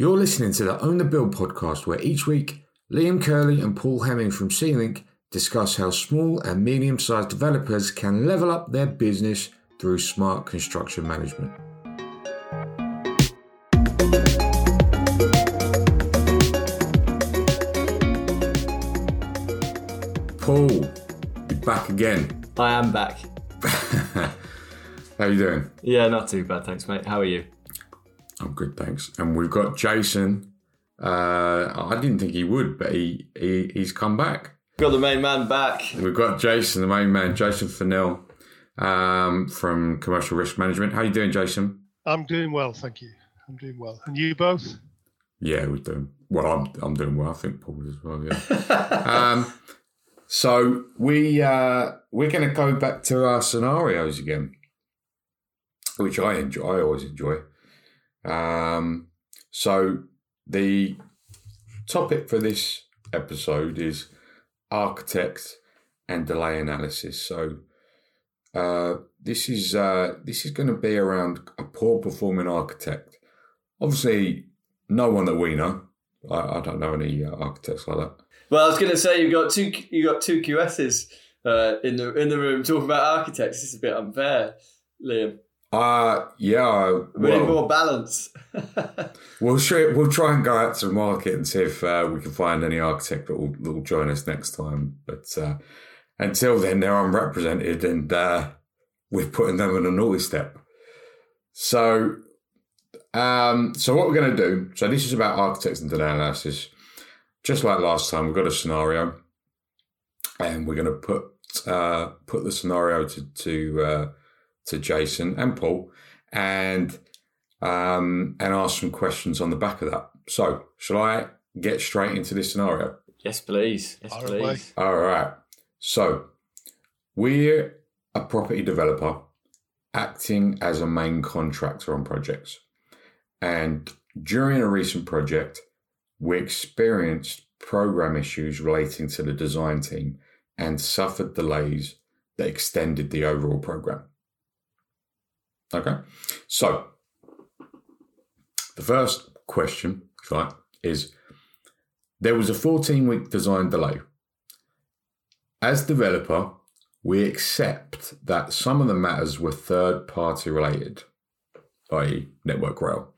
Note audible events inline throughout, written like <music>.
You're listening to the Own the Build podcast, where each week Liam Curley and Paul Heming from C-Link discuss how small and medium sized developers can level up their business through smart construction management. Paul, you're back again. I am back. <laughs> How you doing? Yeah, not too bad, thanks, mate. How are you? I'm good, thanks. And we've got Jason. Uh, I didn't think he would, but he, he he's come back. Got the main man back. We've got Jason, the main man, Jason Farnell um, from Commercial Risk Management. How you doing, Jason? I'm doing well, thank you. I'm doing well, and you both? Yeah, we're doing well. I'm I'm doing well. I think Paul as well. Yeah. <laughs> um, so we uh, we're going to go back to our scenarios again, which I enjoy. I always enjoy. Um, so the topic for this episode is architect and delay analysis. So uh, this is uh, this is going to be around a poor performing architect. Obviously, no one that we know. I, I don't know any uh, architects like that. Well, I was going to say you got two you got two QSs uh, in the in the room talking about architects. This is a bit unfair, Liam. Uh yeah. We need Well, more balance. <laughs> we'll try, we'll try and go out to the market and see if uh, we can find any architect that will, that will join us next time. But uh, until then, they're unrepresented, and uh, we're putting them in a naughty step. So, um, so what we're going to do? So this is about architects and delay analysis. Just like last time, we've got a scenario, and we're going to put uh, put the scenario to to uh, to Jason and Paul, and um, and ask some questions on the back of that. So, shall I get straight into this scenario? yes, please. Yes, Fire please. away. All right. So, we're a property developer acting as a main contractor on projects. And during a recent project, we experienced program issues relating to the design team and suffered delays that extended the overall program. Okay. So, the first question, you is there was a 14 week design delay. As developer, we accept that some of the matters were third party related, i.e., Network Rail.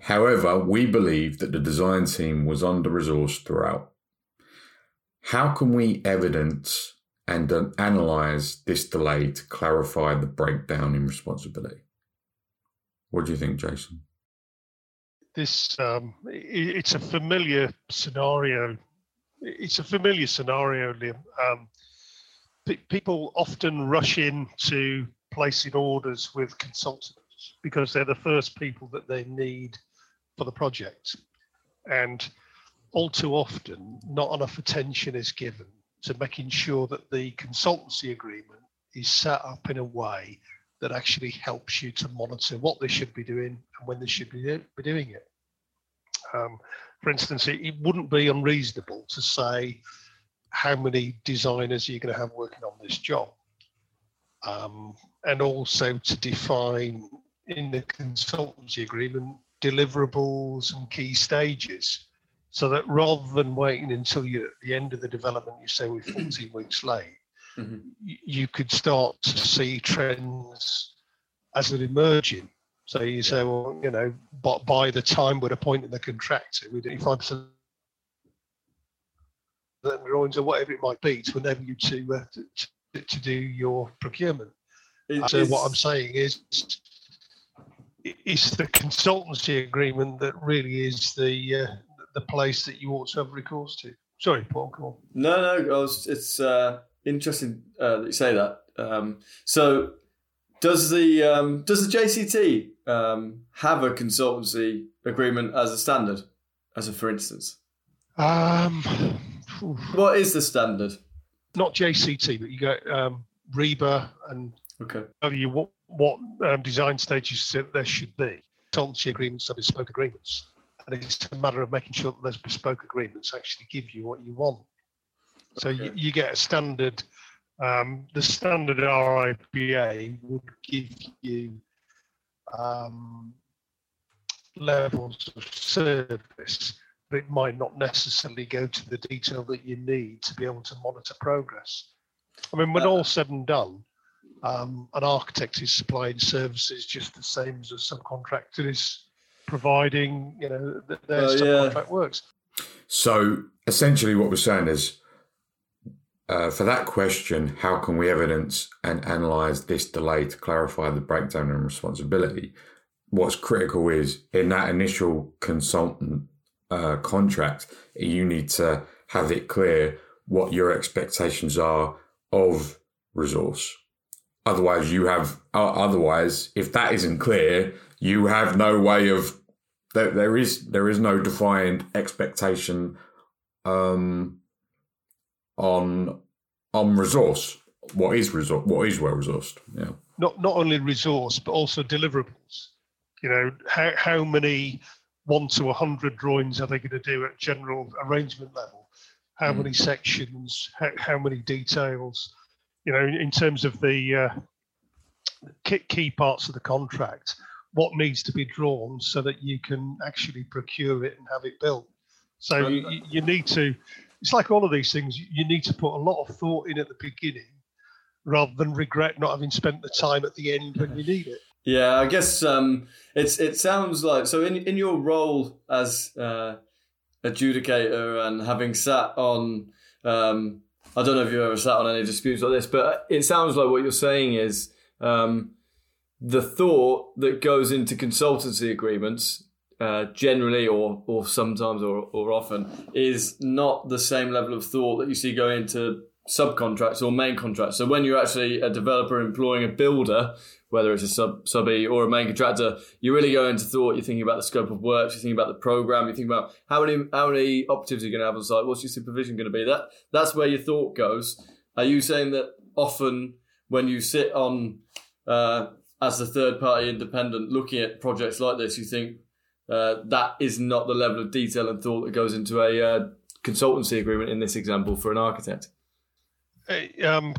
However, we believe that the design team was under resourced throughout. How can we evidence and uh, analyze this delay to clarify the breakdown in responsibility? What do you think, Jason? This um, it's a familiar scenario. It's a familiar scenario, Liam. Um, pe- people often rush in to placing orders with consultants because they're the first people that they need for the project, and all too often, not enough attention is given to making sure that the consultancy agreement is set up in a way that actually helps you to monitor what they should be doing and when they should be, doing it. Um, for instance, it, it wouldn't be unreasonable to say how many designers you're going to have working on this job. Um, and also to define in the consultancy agreement deliverables and key stages so that rather than waiting until you're at the end of the development, you say we're 14 weeks late, Mhm. you could start to see trends as they're emerging. So you say, well, you know, but by the time we're appointing the contractor, we're 85% the drawings or whatever it might be to enable you to uh, to, to do your procurement. It- So it's- what I'm saying is, it's the consultancy agreement that really is the uh, the place that you ought to have recourse to. Sorry, Paul. Come on. No, no, was, it's uh, interesting uh, that you say that. Um, so, does the um, does the JCT um, have a consultancy agreement as a standard, as a for instance? Um, What is the standard? not JCT, but you got um, RIBA and Okay. you what what um, design stages that there should be. Consultancy agreements are bespoke agreements, and it's a matter of making sure that those bespoke agreements actually give you what you want. So you, you get a standard. Um, the standard RIBA would give you um, levels of service, but it might not necessarily go to the detail that you need to be able to monitor progress. I mean, when uh, all said and done, um, an architect is supplying services just the same as a subcontractor is providing, you know, their uh, subcontract yeah. works. So essentially, what we're saying is, uh, for that question, how can we evidence and analyze this delay to clarify the breakdown in responsibility? What's critical is in that initial consultant uh, contract, you need to have it clear what your expectations are of resource. Otherwise, you have, uh, otherwise, if that isn't clear, you have no way of, there, there is, there is no defined expectation, um, on, on resource. What is resource? What is well resourced? Yeah. Not, not only resource, but also deliverables. You know, how, how many one to 100 drawings are they going to do at general arrangement level? How mm. many sections? How, how many details? you know, in terms of the uh, key parts of the contract, what needs to be drawn so that you can actually procure it and have it built. So you, you need to, it's like all of these things, you need to put a lot of thought in at the beginning rather than regret not having spent the time at the end when you need it. Yeah, I guess um, it's it sounds like so in in your role as uh, adjudicator and having sat on um, I don't know if you've ever sat on any disputes like this, but it sounds like what you're saying is um, the thought that goes into consultancy agreements uh, generally or or sometimes or, or often is not the same level of thought that you see go into subcontracts or main contracts. So when you're actually a developer employing a builder, whether it's a sub subby or a main contractor, you really go into thought. You're thinking about the scope of work. You're thinking about the program. You're thinking about how many how many operatives you're going to have on site. What's your supervision going to be? That that's where your thought goes. Are you saying that often when you sit on uh, as a third party independent looking at projects like this, you think uh, that is not the level of detail and thought that goes into a uh, consultancy agreement in this example for an architect? Um,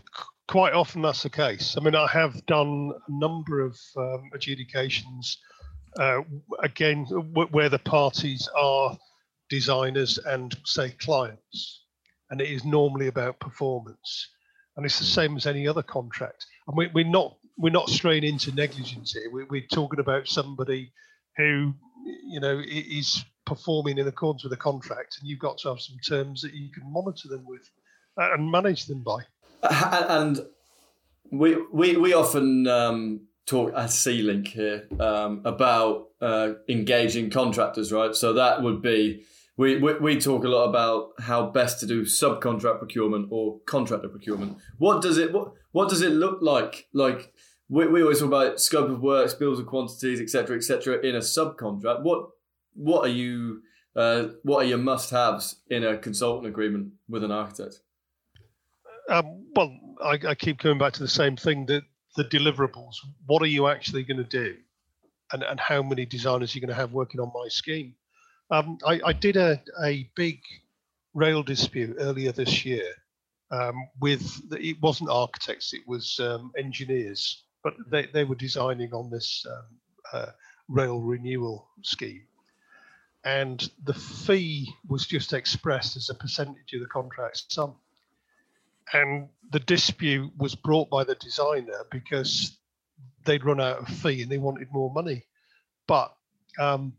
quite often that's the case. I mean, I have done a number of um, adjudications, uh, again, w- where the parties are designers and, say, clients. And it is normally about performance. And it's the hmm. same as any other contract. And we, we're not we're not straying into negligence here. We, we're talking about somebody who, you know, is performing in accordance with a contract, and you've got to have some terms that you can monitor them with uh, and manage them by and we we we often um, talk at C-Link here um, about uh, engaging contractors, right? So that would be we, we we talk a lot about how best to do subcontract procurement or contractor procurement. What does it what what does it look like? Like we, we always talk about scope of works, bills of quantities, etc., etc. in a subcontract. What what are you uh, what are your must-haves in a consultant agreement with an architect? Um, well, I, I, keep coming back to the same thing: that the deliverables. What are you actually going to do, and and how many designers are you going to have working on my scheme? Um, I, I, did a a big rail dispute earlier this year um, with it wasn't architects; it was um, engineers, but they they were designing on this um, uh, rail renewal scheme. And the fee was just expressed as a percentage of the contract sum. And the dispute was brought by the designer because they'd run out of fee and they wanted more money. But um,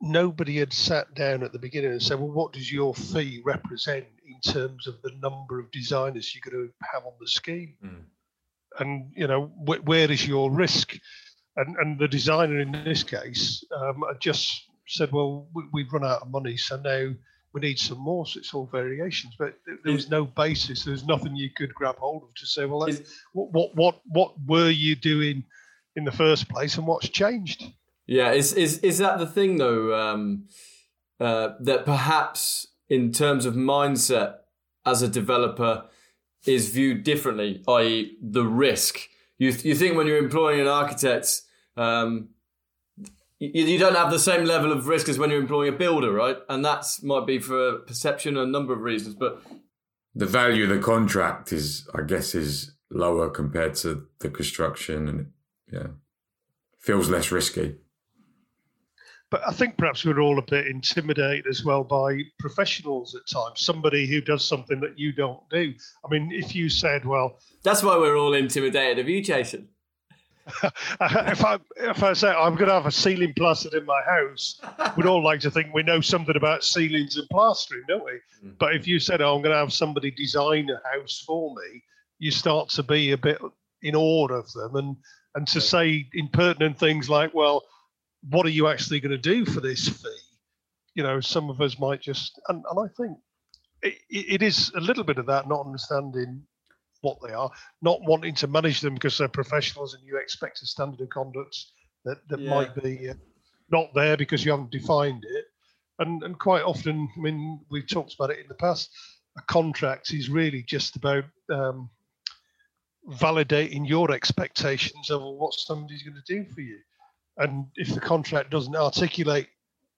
nobody had sat down at the beginning and said, well, what does your fee represent in terms of the number of designers you're going to have on the scheme? Mm. And, you know, wh- where is your risk? And, and the designer in this case um, just said, well, we, we've run out of money. So now we need some more. So it's all variations, but there was no basis. There was nothing you could grab hold of to say, well, what, what, what, what were you doing in the first place, and what's changed? Yeah, is is is that the thing though? Um, uh, that perhaps in terms of mindset as a developer is viewed differently, i.e., the risk. You you think when you're employing an architect. Um, you, you don't have the same level of risk as when you're employing a builder, right? And that might be for perception a number of reasons, but the value of the contract is, I guess, is lower compared to the construction, and yeah, feels less risky. But I think perhaps we're all a bit intimidated as well by professionals at times. Somebody who does something that you don't do. I mean, if you said, "Well," that's why we're all intimidated of you, Jason. <laughs> if I if I say I'm going to have a ceiling plastered in my house, we'd all like to think we know something about ceilings and plastering, don't we? Mm. But if you said, "Oh, I'm going to have somebody design a house for me," you start to be a bit in awe of them, and and to say impertinent things like, "Well, what are you actually going to do for this fee?" You know, some of us might just, and, and I think it, it is a little bit of that not understanding what they are, not wanting to manage them because they're professionals and you expect a standard of conduct that, that yeah. might be uh, not there because you haven't defined it. And, and quite often, I mean, we've talked about it in the past, a contract is really just about um, validating your expectations of what somebody's going to do for you. And if the contract doesn't articulate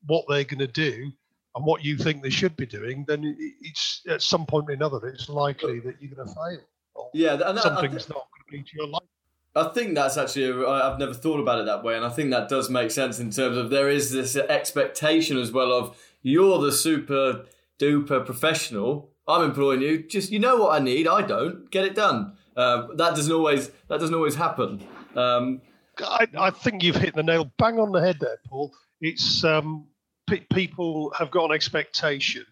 what they're going to do and what you think they should be doing, then it's at some point or another, it's likely that you're going to fail yeah, and that, something's th- not going to be to your life. I think that's actually, I've never thought about it that way. And I think that does make sense in terms of there is this expectation as well of you're the super duper professional. I'm employing you. Just, you know what I need. I don't. Get it done. Uh, that doesn't always, that doesn't always happen. Um, I, I, think you've hit the nail bang on the head there, Paul. It's um, people have got an expectation,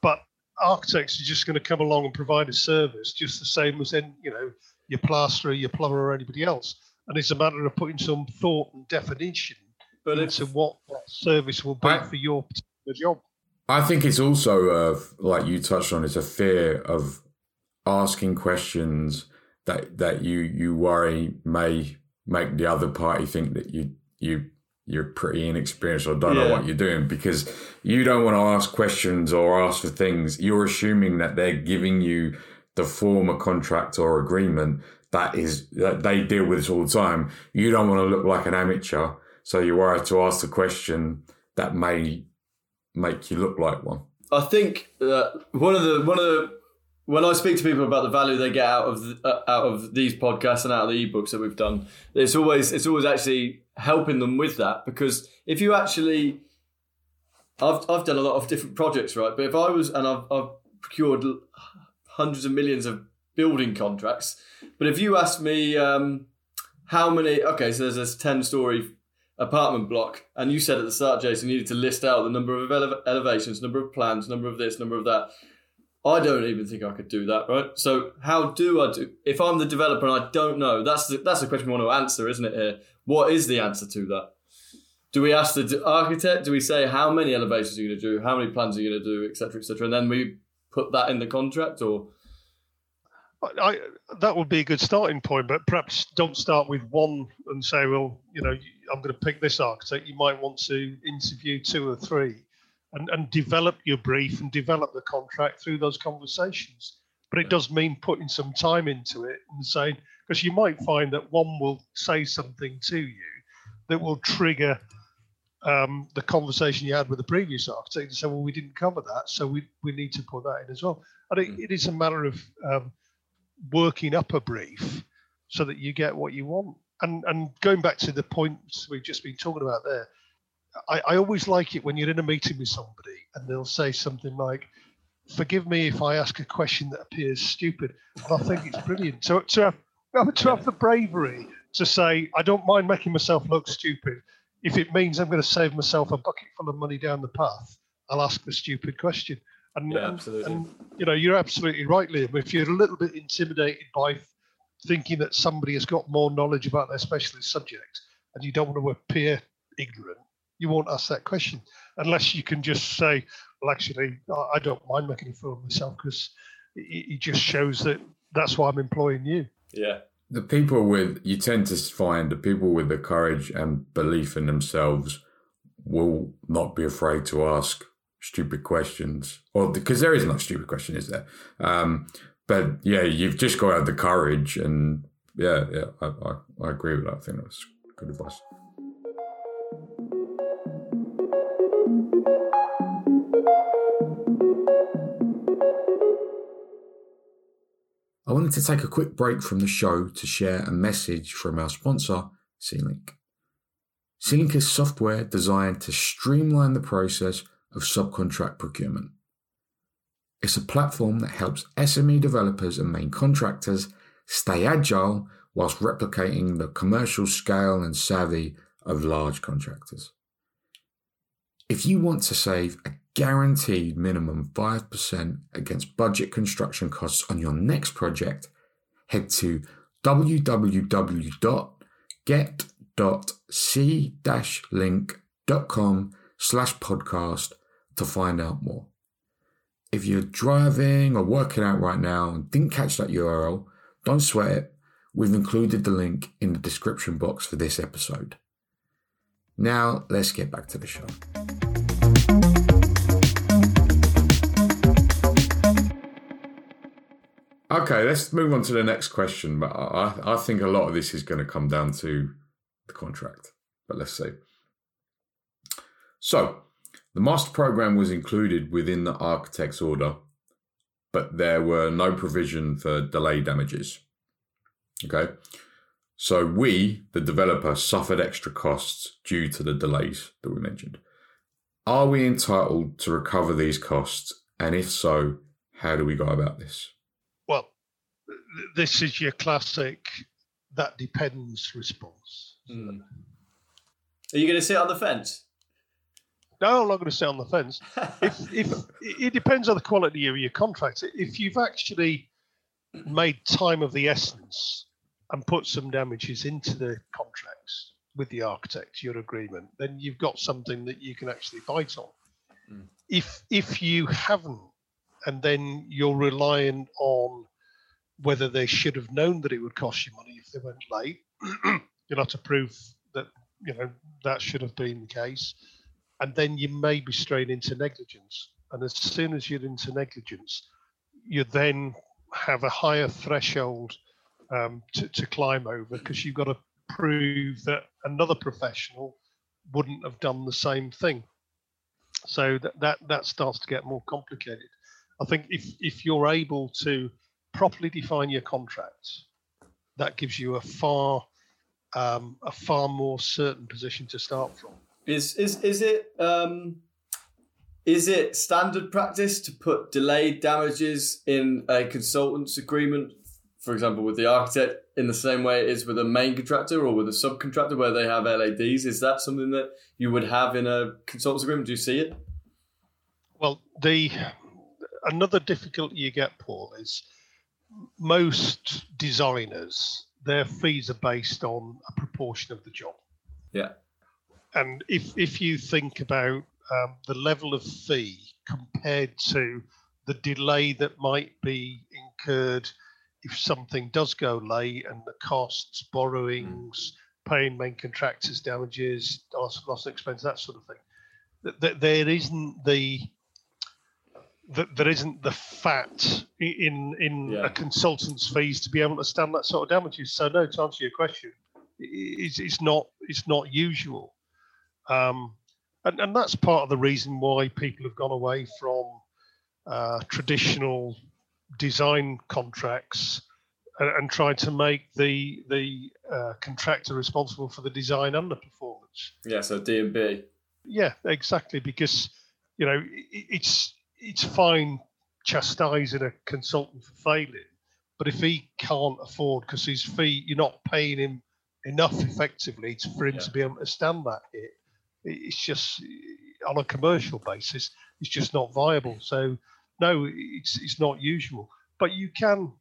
but architects are just going to come along and provide a service just the same as in you know your plasterer, your plumber, or anybody else. And it's a matter of putting some thought and definition but into what that service will be I, for your particular job. I think it's also uh, like you touched on. It's a fear of asking questions that that you you worry may make the other party think that you you you're pretty inexperienced or don't yeah. know what you're doing because you don't want to ask questions or ask for things. You're assuming that they're giving you the form of contract or agreement that is that they deal with this all the time. You don't want to look like an amateur, so you're worried to ask the question that may make you look like one. I think that one of the one of the when I speak to people about the value they get out of uh, out of these podcasts and out of the ebooks that we've done, it's always it's always actually helping them with that because if you actually I've, I've done a lot of different projects right? But if I was and I've, I've procured hundreds of millions of building contracts but if you ask me um, how many okay so there's this 10 story apartment block and you said at the start Jason you needed to list out the number of ele- elevations number of plans number of this number of that I don't even think I could do that, right? So how do I do? If I'm the developer and I don't know, that's the, that's the question we want to answer, isn't it? Here, what is the answer to that? Do we ask the architect? Do we say how many elevations are you going to do? How many plans are you going to do, etc., etc., and then we put that in the contract, or? I, that would be a good starting point, but perhaps don't start with one and say, well, you know, I'm going to pick this architect. You might want to interview two or three and, and develop your brief and develop the contract through those conversations. But it does mean putting some time into it and saying, because you might find that one will say something to you that will trigger um, the conversation you had with the previous architect and say, well, we didn't cover that, so we, we need to put that in as well. And it, it is a matter of um, working up a brief so that you get what you want. And, and going back to the points we've just been talking about there, I, I always like it when you're in a meeting with somebody and they'll say something like, forgive me if I ask a question that appears stupid. And I think it's brilliant. So to have to have the bravery to say, I don't mind making myself look stupid. If it means I'm going to save myself a bucket full of money down the path, I'll ask the stupid question. And, yeah, absolutely. and, you know, you're absolutely right, Liam. If you're a little bit intimidated by thinking that somebody has got more knowledge about their specialist subject and you don't want to appear ignorant, you won't ask that question unless you can just say, well, actually, I don't mind making a fool of myself because it, it just shows that that's why I'm employing you. Yeah. The people with, you tend to find the people with the courage and belief in themselves will not be afraid to ask stupid questions or because there is no stupid question, is there? Um, but yeah, you've just got to have the courage and yeah, yeah, I, I, I agree with that. I think that's good advice. Wanted to take a quick break from the show to share a message from our sponsor, C-Link. C-Link is software designed to streamline the process of subcontract procurement. It's a platform that helps SME developers and main contractors stay agile whilst replicating the commercial scale and savvy of large contractors. If you want to save a guaranteed minimum 5% against budget construction costs on your next project, head to www.get.c-link.com slash podcast to find out more. If you're driving or working out right now and didn't catch that URL, don't sweat it. We've included the link in the description box for this episode. Now, let's get back to the show. Okay, let's move on to the next question. But I, I think a lot of this is going to come down to the contract. But let's see. So, the master program was included within the architect's order, but there were no provision for delay damages. Okay, so we, the developer, suffered extra costs due to the delays that we mentioned. Are we entitled to recover these costs? And if so, how do we go about this? This is your classic that depends response. Mm. Are you going to sit on the fence? No, I'm not going to sit on the fence. <laughs> if, if it depends on the quality of your contract. If you've actually made time of the essence and put some damages into the contracts with the architect, your agreement, then you've got something that you can actually fight on. Mm. If if you haven't, and then you're relying on whether they should have known that it would cost you money if they went late, <clears throat> you'll have to prove that you know that should have been the case, and then you may be straying into negligence. And as soon as you're into negligence, you then have a higher threshold um, to, to climb over because you've got to prove that another professional wouldn't have done the same thing. So that, that that starts to get more complicated. I think if if you're able to properly define your contracts, that gives you a far um, a far more certain position to start from. Is is is it um, is it standard practice to put delayed damages in a consultant's agreement for example, with the architect in the same way it is with a main contractor or with a subcontractor where they have LADs? Is that something that you would have in a consultants agreement? Do you see it? Well, the another difficulty you get, Paul, is most designers their fees are based on a proportion of the job. Yeah. And if if you think about um, the level of fee compared to the delay that might be incurred if something does go late and the costs, borrowings, paying main contractors damages, loss, loss of expense, that sort of thing, that, there isn't the that there isn't the fat in in yeah. a consultant's fees to be able to stand that sort of damages. So no, to answer your question, it's, it's not it's not usual, um, and and that's part of the reason why people have gone away from uh, traditional design contracts and, and trying to make the the uh, contractor responsible for the design and the performance. Yeah, so D and B. Yeah, exactly. Because you know it, it's it's fine chastising a consultant for failing, but if he can't afford because his fee, you're not paying him enough effectively to, for him yeah. to be able to stand that hit. It's just on a commercial basis, it's just not viable. So no, it's it's not usual. But you can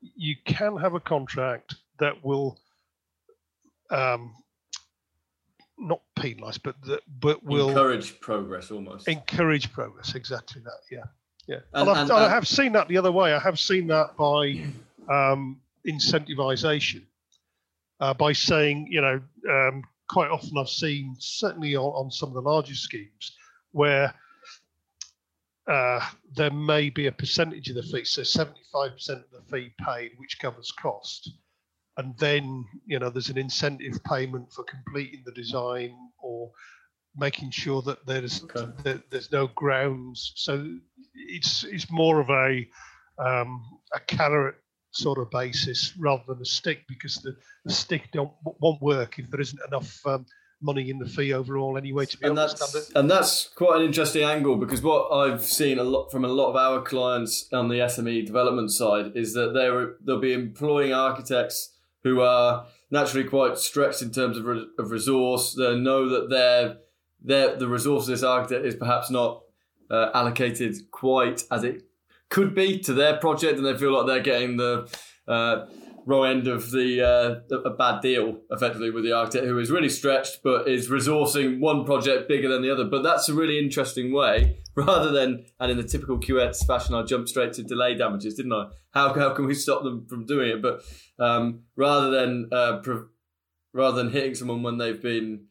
you can have a contract that will um, not penalise, but that but will encourage progress almost. Encourage progress, exactly that. Yeah, yeah. And, and, and, I have seen that the other way. I have seen that by um, incentivization, uh, by saying you know um, quite often I've seen certainly on, on some of the larger schemes where uh, there may be a percentage of the fee, so 75% of the fee paid, which covers cost. And then, you know, there's an incentive payment for completing the design or making sure that there's okay. that there's no grounds. So it's it's more of a um, a carrot sort of basis rather than a stick because the, the stick don't won't work if there isn't enough um, money in the fee overall anyway to be and that's and that's quite an interesting angle because what I've seen a lot from a lot of our clients on the SME development side is that they're they'll be employing architects who are naturally quite stretched in terms of, re- of resource. They know that their their the resource of this architect is perhaps not uh, allocated quite as it could be to their project, and they feel like they're getting the uh, wrong end of the uh, a bad deal effectively with the architect who is really stretched but is resourcing one project bigger than the other. But that's a really interesting way <laughs> rather than and in the typical QS fashion, I jumped straight to delay damages, didn't I? How, how can we stop them from doing it? But um, rather than uh, pro- rather than hitting someone when they've been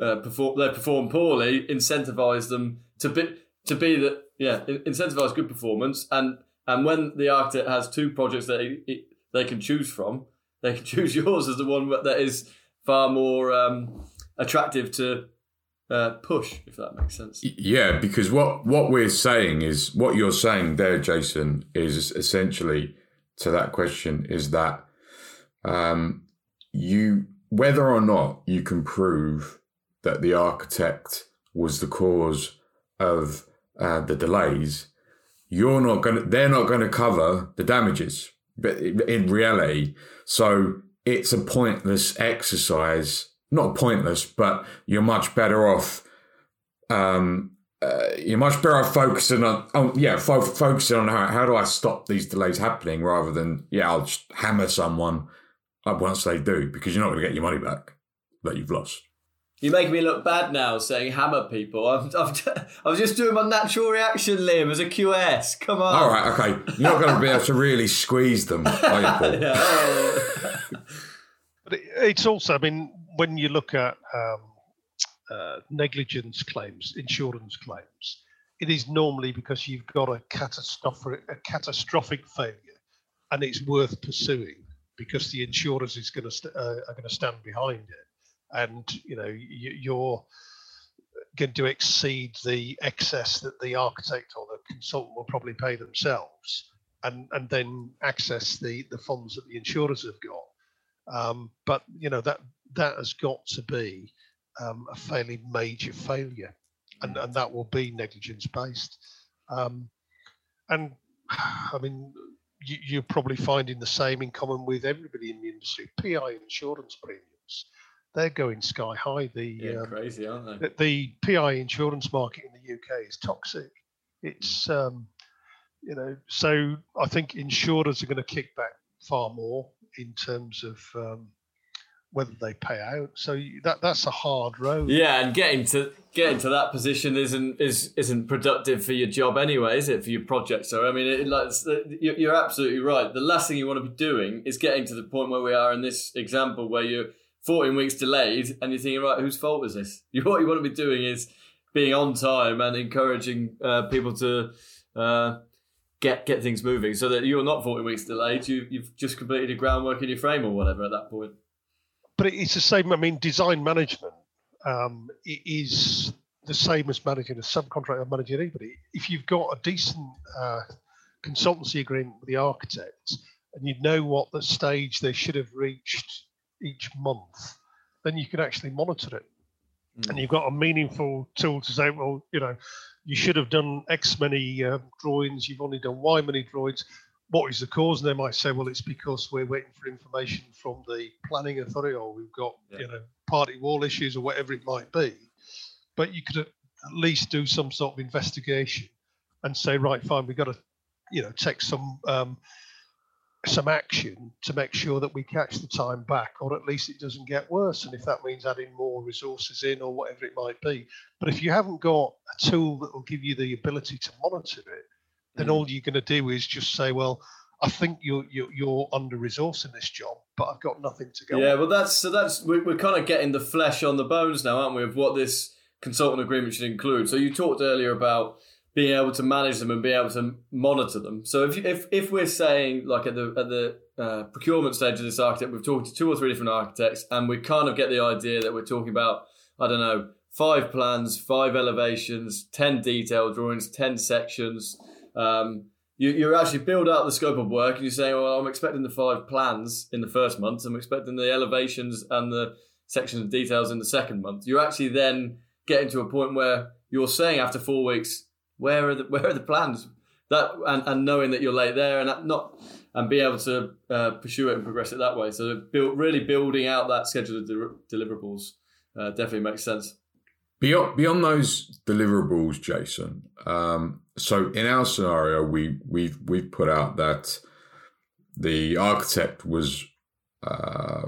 uh, perform they perform poorly, incentivize them to be to be that yeah incentivize good performance and and when the architect has two projects that he, they can choose from, they can <laughs> choose yours as the one that is far more um, attractive to uh, push, if that makes sense. Yeah, because what what we're saying is what you're saying there, Jason, is essentially to that question is that um, you whether or not you can prove that the architect was the cause of uh, the delays, you're not going. They're not going to cover the damages in reality, so it's a pointless exercise. Not pointless, but you're much better off. Um, uh, you're much better off focusing on, oh yeah, fo- focusing on how, how do I stop these delays happening rather than yeah, I'll just hammer someone once they do because you're not going to get your money back that you've lost. You're making me look bad now saying hammer people. I'm, I'm, <laughs> I was just doing my natural reaction, Liam, as a QS. Come on. All right, okay. You're not going to be able to really squeeze them, are you, Paul? <laughs> yeah. but it, it's also, I mean, when you look at um, uh, negligence claims, insurance claims, it is normally because you've got a catastrophic, a catastrophic failure, and it's worth pursuing because the insurers is going to st- uh, are going to stand behind it and you know you're going to exceed the excess that the architect or the consultant will probably pay themselves and and then access the the funds that the insurers have got. Um, but you know that that has got to be um, a fairly major failure and and that will be negligence based. Um, and <sighs> i mean you, you're probably finding the same in common with everybody in the industry. PI insurance premiums they're going sky high. The yeah, um, crazy, aren't they? The, the, PI insurance market in the UK is toxic. It's um, you know, so I think insurers are going to kick back far more in terms of um, whether they pay out. So that that's a hard road. Yeah, and getting to getting to that position isn't is isn't productive for your job anyway, is it? For your project. So I mean, it, like, you're absolutely right. The last thing you want to be doing is getting to the point where we are in this example, where you're 14 weeks delayed, and you're thinking, right, whose fault is this? <laughs> what you want to be doing is being on time and encouraging uh, people to uh, get get things moving, so that you're not 14 weeks delayed. You you've just completed your groundwork in your frame or whatever at that point. But it's the same. I mean, design management um, is the same as managing a subcontractor or managing anybody. If you've got a decent uh, consultancy agreement with the architect and you know what the stage they should have reached each month, then you can actually monitor it. Mm. And you've got a meaningful tool to say, well, you know, you should have done X many uh, drawings, you've only done Y many drawings. What is the cause? And they might say, well, it's because we're waiting for information from the planning authority, or we've got, yeah. you know, party wall issues, or whatever it might be. But you could at least do some sort of investigation and say, right, fine, we've got to, you know, take some um, some action to make sure that we catch the time back, or at least it doesn't get worse. And if that means adding more resources in, or whatever it might be, but if you haven't got a tool that will give you the ability to monitor it, then mm. all you're going to do is just say, well. I think you're, you're you're under resourced in this job, but I've got nothing to go. Yeah, on. well, that's so that's we're, we're kind of getting the flesh on the bones now, aren't we? Of what this consultant agreement should include. So you talked earlier about being able to manage them and be able to monitor them. So if if if we're saying like at the at the uh, procurement stage of this architect, we've talked to two or three different architects, and we kind of get the idea that we're talking about I don't know five plans, five elevations, ten detail drawings, ten sections. Um, you, you actually build out the scope of work, and you're saying, well, I'm expecting the five plans in the first month. I'm expecting the elevations and the sections of details in the second month. You're actually then getting to a point where you're saying after four weeks, where are the <laughs> where are the plans? That and, and knowing that you're late there and not and be able to uh, pursue it and progress it that way. So build, really building out that schedule of de- deliverables uh, definitely makes sense. Beyond beyond those deliverables, Jason. Um, so in our scenario, we we've we've put out that the architect was uh,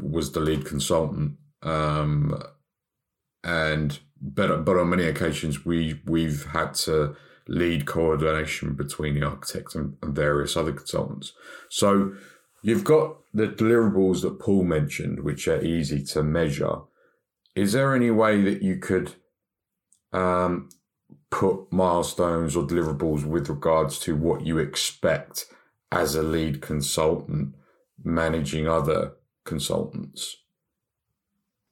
was the lead consultant, um, and but but on many occasions we we've had to lead coordination between the architect and, and various other consultants. So you've got the deliverables that Paul mentioned, which are easy to measure. Is there any way that you could um, put milestones or deliverables with regards to what you expect as a lead consultant managing other consultants?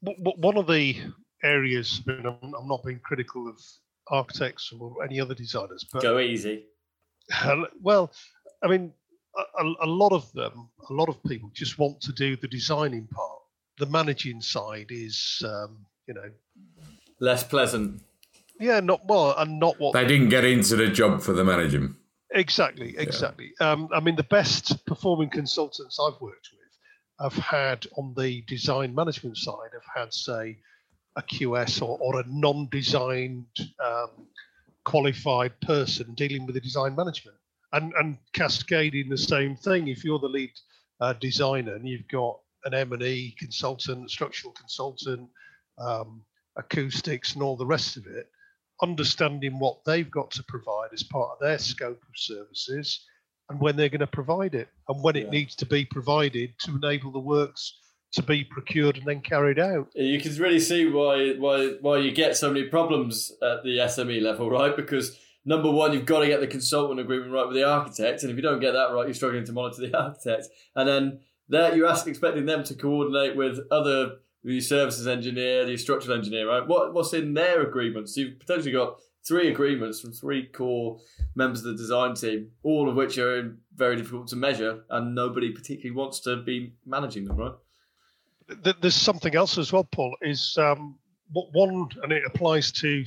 One of the areas, and I'm not being critical of architects or any other designers, but go easy. Well, I mean, a, a, lot of them, a lot of people just want to do the designing part. The managing side is, um, you know, less pleasant. Yeah, not well, and not what they didn't get into the job for the managing. Exactly, exactly. Yeah. Um, I mean, the best performing consultants I've worked with have had on the design management side have had, say, a QS or, or a non-designed um, qualified person dealing with the design management and, and cascading the same thing. If you're the lead uh, designer and you've got an M&E consultant, structural consultant, um, acoustics and all the rest of it, understanding what they've got to provide as part of their scope of services and when they're going to provide it and when it needs to be provided to enable the works to be procured and then carried out. You can really see why why why you get so many problems at the SME level, right? Because number one, you've got to get the consultant agreement right with the architect, and if you don't get that right, you're struggling to monitor the <laughs> architect. And then there, you're asking, expecting them to coordinate with other the services engineer, the structural engineer, right? What what's in their agreements? You've potentially got three agreements from three core members of the design team, all of which are very difficult to measure, and nobody particularly wants to be managing them, right? There's something else as well, Paul. Is um, one, and it applies to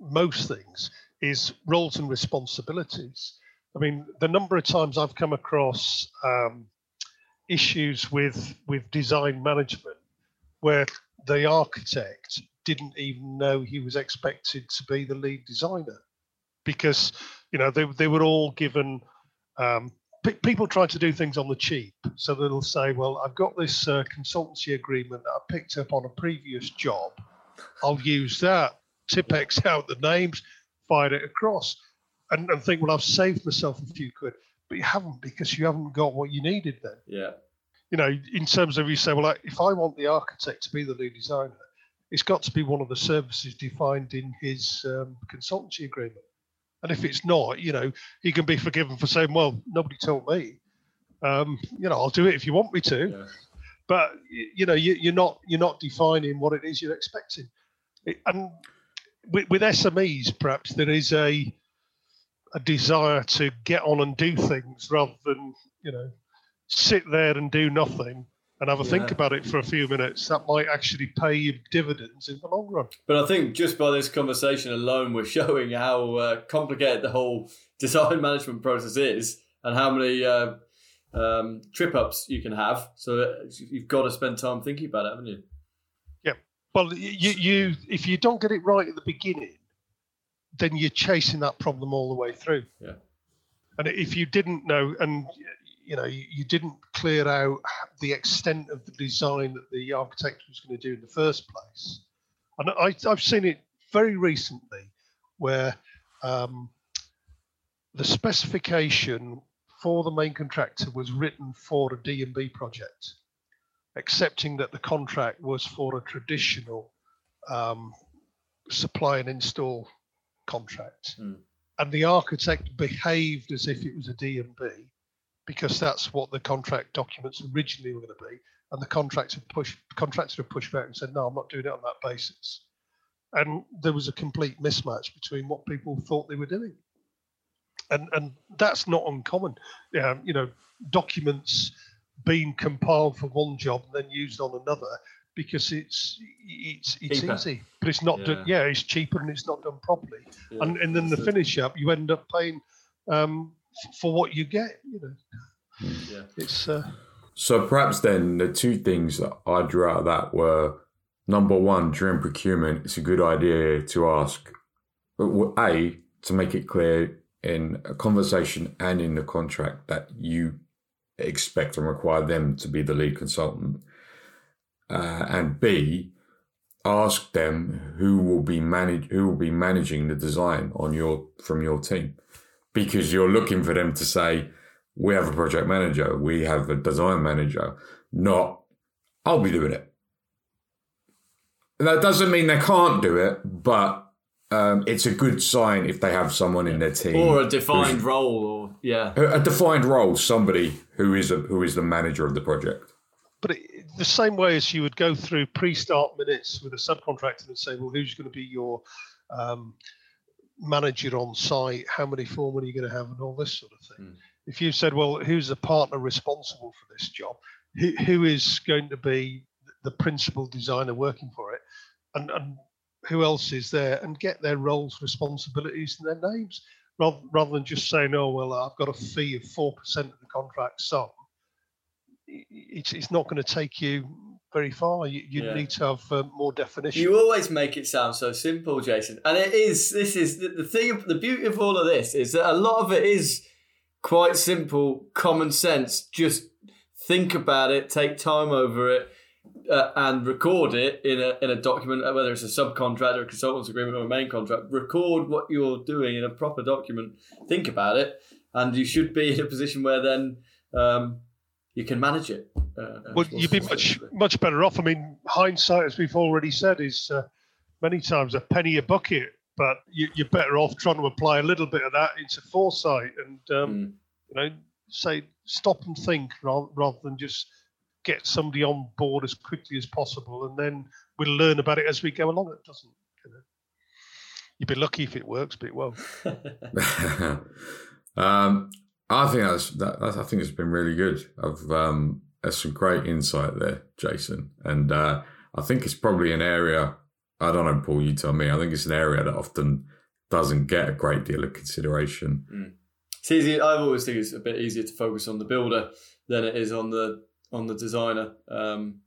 most things, is roles and responsibilities. I mean, the number of times I've come across um, issues with with design management where the architect didn't even know he was expected to be the lead designer because you know they they were all given um, people try to do things on the cheap. So they'll say, well, I've got this uh, consultancy agreement that I picked up on a previous job. I'll use that, Tipp-Ex <laughs> out the names, fire it across, and, and think, well, I've saved myself a few quid. But you haven't because you haven't got what you needed then. Yeah. You know, in terms of you say, well, if I want the architect to be the lead designer, it's got to be one of the services defined in his um, consultancy agreement. And if it's not, you know, he can be forgiven for saying, "Well, nobody told me." Um, you know, I'll do it if you want me to. Yeah. But you know, you, are not you're not defining what it is you're expecting. And with, with SMEs, perhaps there is a a desire to get on and do things rather than you know sit there and do nothing and have a yeah. think about it for a few minutes, that might actually pay you dividends in the long run. But I think just by this conversation alone, we're <laughs> showing how uh, complicated the whole design management process is and how many uh, um, trip ups you can have. So you've got to spend time thinking about it, haven't you? Yeah. Well, you, you if you don't get it right at the beginning, then you're chasing that problem all the way through. Yeah. And if you didn't know, and you know, you, you, didn't clear out the extent of the design that the architect was going to do in the first place. And I, have seen it very recently where um, the specification for the main contractor was written for a D&B project, accepting that the contract was for a traditional um, supply and install contract. Mm. And the architect behaved as if it was a D&B because that's what the contract documents originally were going to be. And the contractor pushed contractor pushed back and said, "No, I'm not doing it on that basis." And there was a complete mismatch between what people thought they were doing, and and that's not uncommon. Um, you know, documents being compiled for one job and then used on another because it's it's it's Cheaper. easy, but it's not done. Yeah. Yeah, it's cheaper and it's not done properly. Yeah. And and then the finish up, you end up paying um, for what you get. You know, Yeah. it's uh, So perhaps then the two things that I drew out of that were number one, during procurement, it's a good idea to ask a to make it clear in a conversation and in the contract that you expect and require them to be the lead consultant, uh, and b ask them who will be manage who will be managing the design on your from your team because you're looking for them to say we have a project manager, we have a design manager, not I'll be doing it. That doesn't mean they can't do it, but um, it's a good sign if they have someone in their team Or a defined role, or yeah. a a defined role, somebody who is a, who is the manager of the project. but it, the same way as you would go through pre-start minutes with a subcontractor and say, well, who's going to be your um, manager on site? How many foremen are you going to have, and all this sort of thing. Mm. If you said, well, who's the partner responsible for this job? Who, who is going to be the principal designer working for it, and, and who else is there, and get their roles, responsibilities, and their names, rather, rather than just saying, oh, well, I've got a fee of four percent of the contract sum it's, it's not going to take you very far. You, you Yeah. need to have uh, more definition. You always make it sound so simple, Jason. And it is. This is the, the thing. The beauty of all of this is that a lot of it is quite simple, common sense. Just think about it, take time over it, uh, and record it in a in a document. uh, Whether it's a subcontract or a consultant's agreement or a main contract, record what you're doing in a proper document. Think about it, and you should be in a position where then um, you can manage it. Uh, well, you'd be much much better off. I mean, hindsight, as we've already said, is uh, many times a penny a bucket. But you, you're better off trying to apply a little bit of that into foresight and um, Mm. you know say stop and think rather, rather than just get somebody on board as quickly as possible, and then we'll learn about it as we go along. It doesn't. You know. You'd be lucky if it works, but it won't. <laughs> <laughs> um, I think that's, that, that's I think it's been really good. I've um, there's some great insight there, Jason, and uh, I think it's probably an area. I don't know, Paul. You tell me. I think it's an area that often doesn't get a great deal of consideration. It's easy. I always think it's a bit easier to focus on the builder than it is on the on the designer. Um,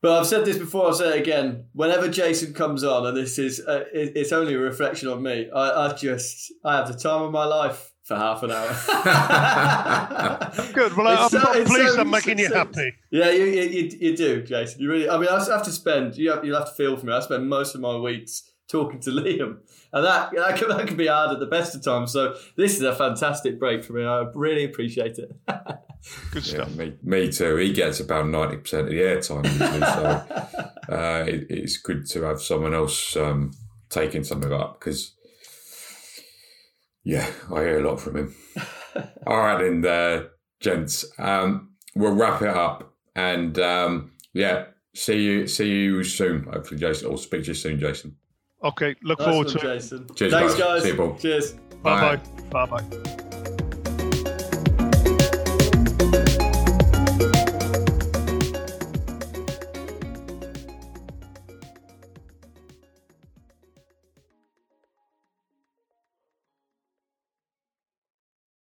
but I've said this before. I'll say it again. Whenever Jason comes on, and this is uh, it, it's only a reflection of me. I, I just I have the time of my life for half an hour. <laughs> Good. Well, I'm, It's so- I'm it's pleased so I'm making you succinct. happy. Yeah, you, you, you, you do, Jason. You really. I mean, I have to spend. You have, you have to feel for me. I spend most of my weeks talking to <laughs> Liam, and that that can, that can be hard at the best of times. So this is a fantastic break for me. I really appreciate it. <laughs> Good Yeah, stuff. me, me too. He gets about ninety percent of the airtime usually, so uh, it, it's good to have someone else um, taking something up because, yeah, I hear a lot from him. <laughs> All right, then, uh, gents, um, we'll wrap it up, and um, yeah, see you, see you soon. Hopefully, Jason, or speak to you soon, Jason. Okay. Look Nice forward one, to it. Jason. Cheers, Thanks, guys. guys. See you, Paul. Cheers. Bye bye. Bye bye.